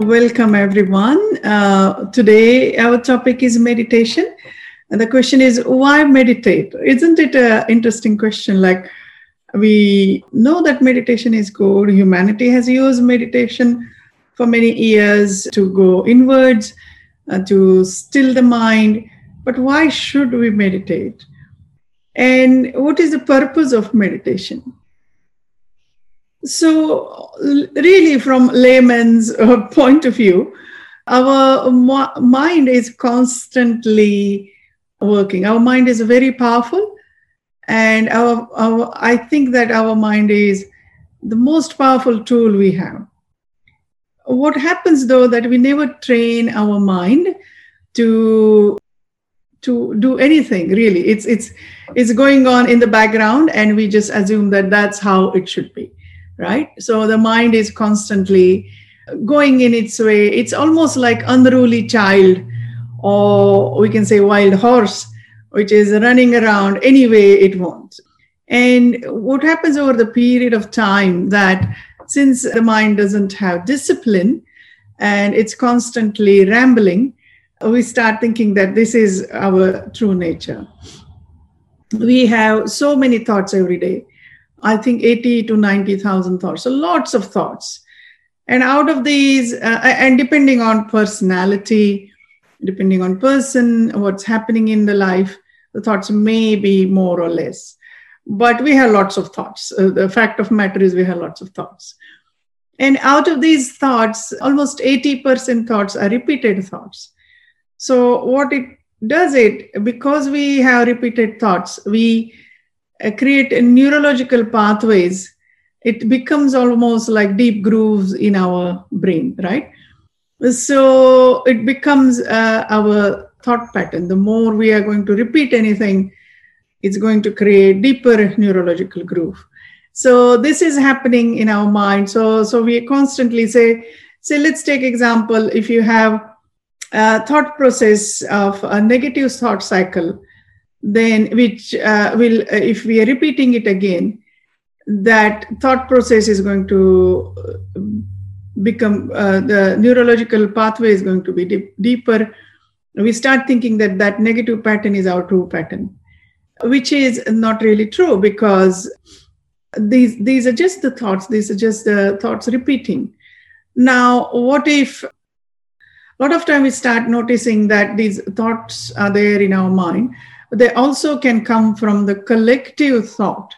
Welcome, everyone. Uh, today, our topic is meditation. And the question is, why meditate? Isn't it an interesting question? Like, we know that meditation is good. Humanity has used meditation for many years to go inwards, uh, to still the mind. But why should we meditate? And what is the purpose of meditation? So, really, from layman's uh, point of view, our mind is constantly working. Our mind is very powerful, and our, our I think that our mind is the most powerful tool we have. What happens though that we never train our mind to to do anything really it's it's it's going on in the background and we just assume that that's how it should be right so the mind is constantly going in its way it's almost like unruly child or we can say wild horse which is running around any way it wants and what happens over the period of time that since the mind doesn't have discipline and it's constantly rambling we start thinking that this is our true nature. We have so many thoughts every day. I think 80 to 90,000 thoughts, so lots of thoughts. And out of these, uh, and depending on personality, depending on person, what's happening in the life, the thoughts may be more or less. But we have lots of thoughts. Uh, the fact of matter is we have lots of thoughts. And out of these thoughts, almost 80% thoughts are repeated thoughts. So, what it does it because we have repeated thoughts, we create neurological pathways. It becomes almost like deep grooves in our brain, right? So it becomes uh, our thought pattern. The more we are going to repeat anything, it's going to create deeper neurological groove. So this is happening in our mind. So so we constantly say, say, let's take example. If you have uh, thought process of a negative thought cycle, then which uh, will, uh, if we are repeating it again, that thought process is going to uh, become uh, the neurological pathway is going to be deep, deeper. We start thinking that that negative pattern is our true pattern, which is not really true because these these are just the thoughts. These are just the thoughts repeating. Now, what if a lot of time we start noticing that these thoughts are there in our mind they also can come from the collective thought.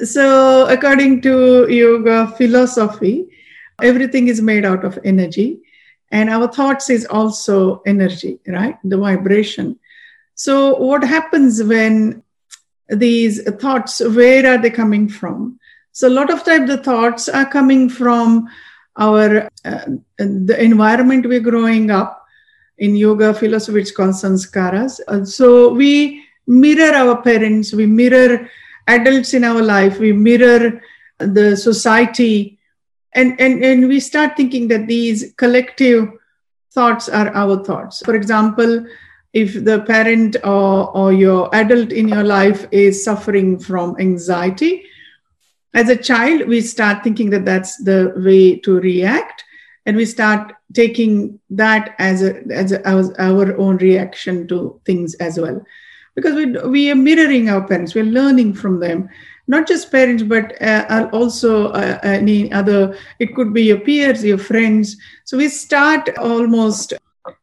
So according to yoga philosophy everything is made out of energy and our thoughts is also energy right? The vibration. So what happens when these thoughts where are they coming from? So a lot of time the thoughts are coming from our uh, the environment we're growing up in yoga philosophy it's called sanskaras. Uh, so we mirror our parents we mirror adults in our life we mirror the society and and and we start thinking that these collective thoughts are our thoughts. For example if the parent or, or your adult in your life is suffering from anxiety as a child, we start thinking that that's the way to react, and we start taking that as a as, a, our own reaction to things as well, because we we are mirroring our parents, we're learning from them, not just parents, but uh, also uh, any other. It could be your peers, your friends. So we start almost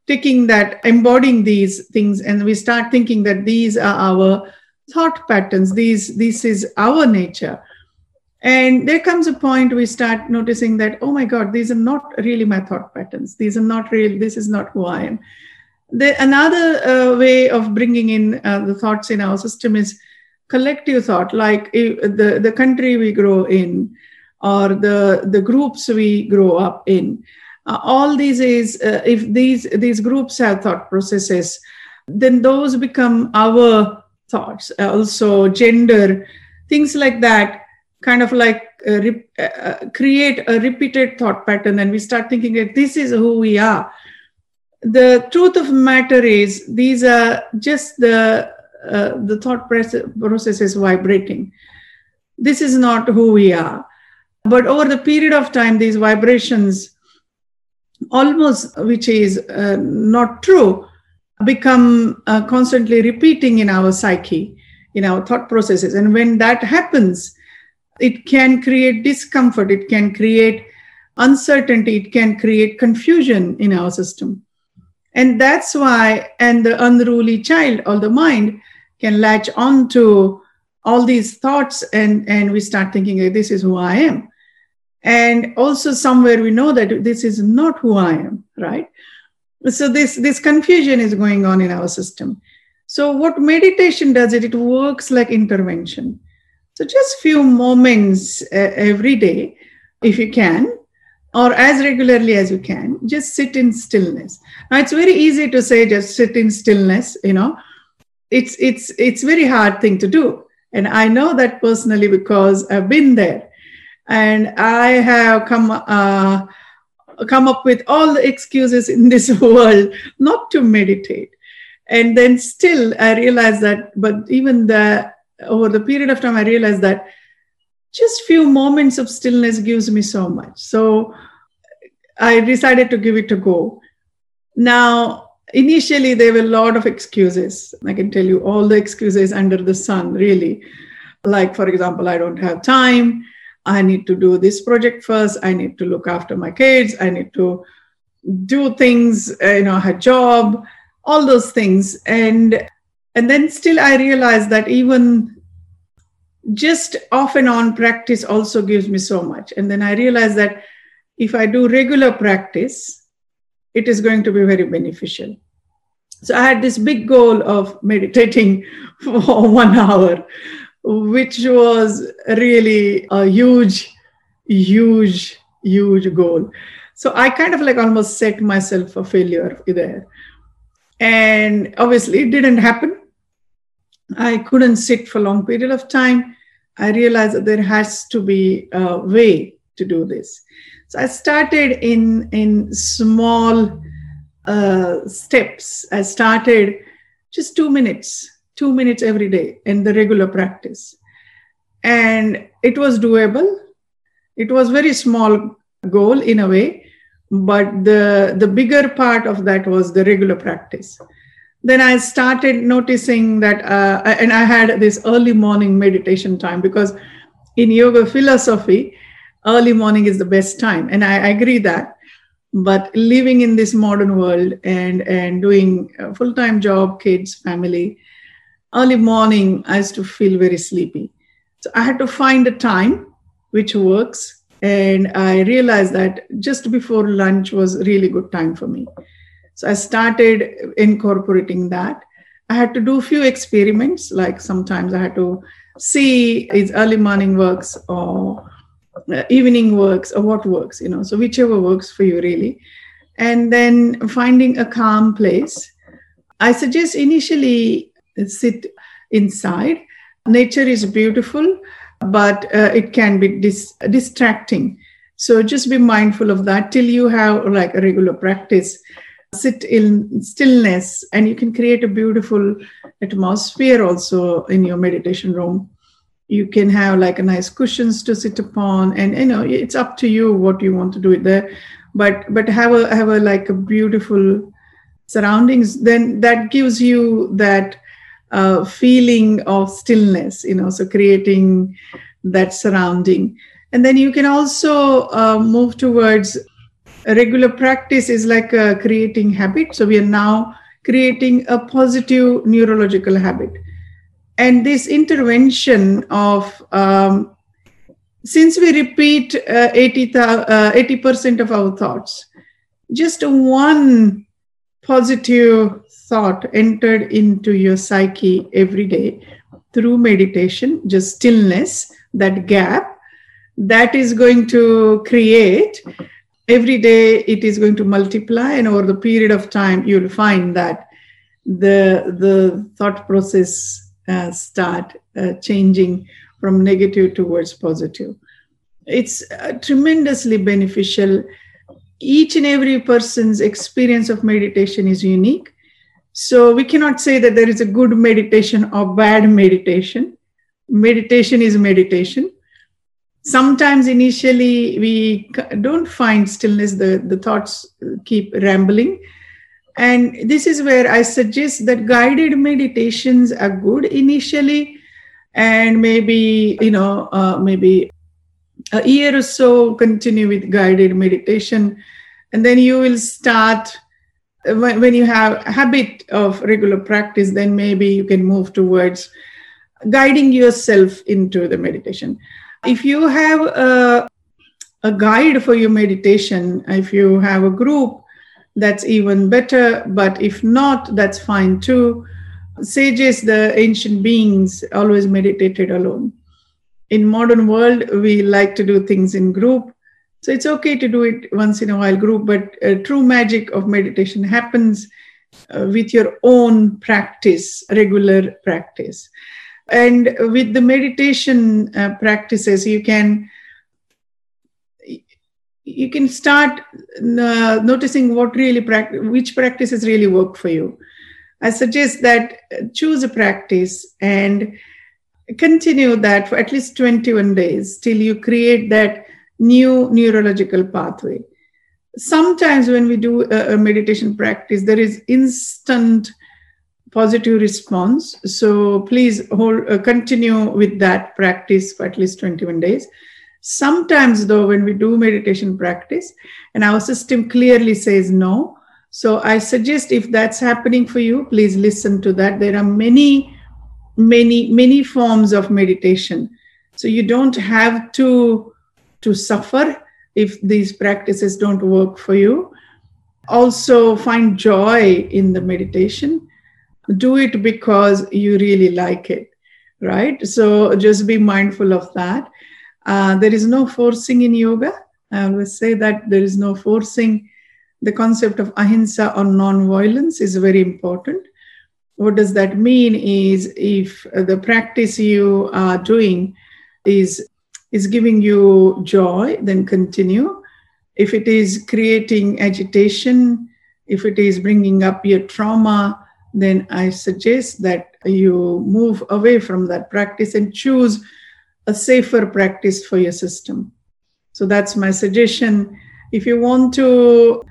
taking that, embodying these things, and we start thinking that these are our thought patterns. These this is our nature and there comes a point we start noticing that, oh my God, these are not really my thought patterns. These are not real. This is not who I am. The, another uh, way of bringing in uh, the thoughts in our system is collective thought, like the, the country we grow in, or the the groups we grow up in uh, all these is uh, if these these groups have thought processes then those become our thoughts also gender things like that kind of like re- uh, create a repeated thought pattern and we start thinking that this is who we are. The truth of matter is these are just the uh, the thought process is vibrating. This is not who we are. But over the period of time these vibrations almost which is uh, not true become uh, constantly repeating in our psyche in our thought processes. And when that happens it can create discomfort. It can create uncertainty. It can create confusion in our system. And that's why and the unruly child or the mind can latch on to all these thoughts and and we start thinking this is who i am. And also somewhere we know that this is not who i am right? So this this confusion is going on in our system. So what meditation does it it works like intervention so just few moments uh, every day if you can or as regularly as you can just sit in stillness now it's very easy to say just sit in stillness you know it's it's it's very hard thing to do and i know that personally because i've been there and I have come uh, come up with all the excuses in this world not to meditate. And then still, I realized that. But even the over the period of time, I realized that just few moments of stillness gives me so much. So I decided to give it a go. Now, initially, there were a lot of excuses. I can tell you all the excuses under the sun, really. Like, for example, I don't have time. I need to do this project first. I need to look after my kids. I need to do things, uh, you know, her job, all those things. And and then still I realized that even just off and on practice also gives me so much. And then I realized that if I do regular practice, it is going to be very beneficial. So I had this big goal of meditating for one hour which was really a huge, huge, huge goal. So I kind of like almost set myself a failure there. And obviously it didn't happen. I couldn't sit for a long period of time. I realized that there has to be a way to do this. So I started in in small uh, steps. I started just two minutes two minutes every day in the regular practice. And it was doable. It was very small goal in a way, but the, the bigger part of that was the regular practice. Then I started noticing that, uh, and I had this early morning meditation time because in yoga philosophy, early morning is the best time. And I agree that but living in this modern world and and doing a full-time job kids family early morning, I used to feel very sleepy. So I had to find a time which works. And I realized that just before lunch was really good time for me. So I started incorporating that. I had to do a few experiments, like sometimes I had to see is early morning works or uh, evening works or what works, you know, so whichever works for you really. And then finding a calm place. I suggest initially sit inside. Nature is beautiful, but uh, it can be dis- distracting. So just be mindful of that till you have like a regular practice. Sit in stillness, and you can create a beautiful atmosphere also in your meditation room. You can have like a nice cushions to sit upon, and you know it's up to you what you want to do it there. But but have a have a like a beautiful surroundings. Then that gives you that uh, feeling of stillness, you know, so creating that surrounding. And then you can also uh, move towards regular practice is like uh, creating habit. So we are now creating a positive neurological habit. And this intervention of, um, since we repeat uh, 80, 80% uh, of our thoughts, just one positive thought entered into your psyche every day through meditation, just stillness, that gap, that is going to create every day it is going to multiply and over the period of time you'll find that the the thought process uh, start uh, changing from negative towards positive. It's uh, tremendously beneficial. Each and every person's experience of meditation is unique. So we cannot say that there is a good meditation or bad meditation. Meditation is meditation sometimes initially we don't find stillness the, the thoughts keep rambling. And this is where i suggest that guided meditations are good initially. And maybe you know uh, maybe a year or so continue with guided meditation. And then you will start when, when you have habit of regular practice then maybe you can move towards guiding yourself into the meditation if you have a, a guide for your meditation, if you have a group, that's even better. But if not, that's fine too. Sages, the ancient beings, always meditated alone. In modern world, we like to do things in group. So it's okay to do it once in a while group, but true magic of meditation happens uh, with your own practice, regular practice. And with the meditation uh, practices, you can you can start uh, noticing what really practice, which practices really work for you. I suggest that choose a practice and continue that for at least 21 days till you create that new neurological pathway. Sometimes when we do a meditation practice, there is instant positive response. So please hold, uh, continue with that practice for at least 21 days. Sometimes, though, when we do meditation practice and our system clearly says no, so I suggest if that's happening for you, please listen to that. There are many, many, many forms of meditation. So you don't have to, to suffer if these practices don't work for you. Also, find joy in the meditation do it because you really like it right? So just be mindful of that. Uh, there is no forcing in yoga. I always say that there is no forcing. The concept of ahimsa or non-violence is very important. What does that mean is if the practice you are doing is is giving you joy then continue. If it is creating agitation if it is bringing up your trauma then I suggest that you move away from that practice and choose a safer practice for your system. So that's my suggestion. If you want to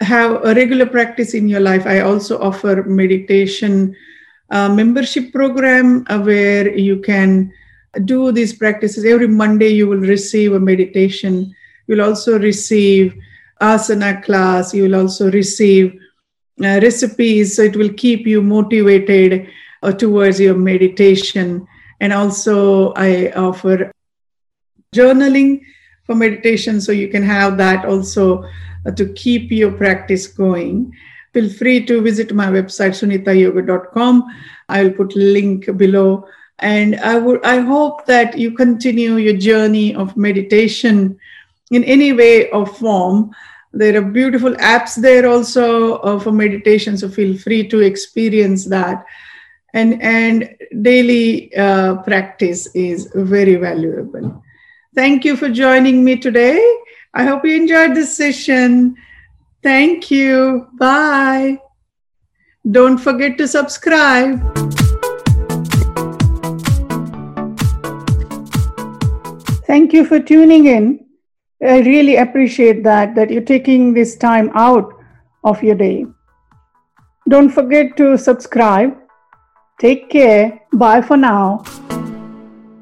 have a regular practice in your life, I also offer meditation uh, membership program where you can do these practices. Every Monday, you will receive a meditation. You'll also receive asana class. You will also receive uh, recipes so it will keep you motivated uh, towards your meditation. And also i offer journaling for meditation so you can have that also uh, to keep your practice going. Feel free to visit my website sunitayoga.com i will put link below. And i would i hope that you continue your journey of meditation in any way or form there are beautiful apps there also uh, for meditation, so feel free to experience that. And, and daily uh, practice is very valuable. Thank you for joining me today. I hope you enjoyed this session. Thank you. Bye. Don't forget to subscribe. Thank you for tuning in. I really appreciate that, that you're taking this time out of your day. Don't forget to subscribe. Take care. Bye for now.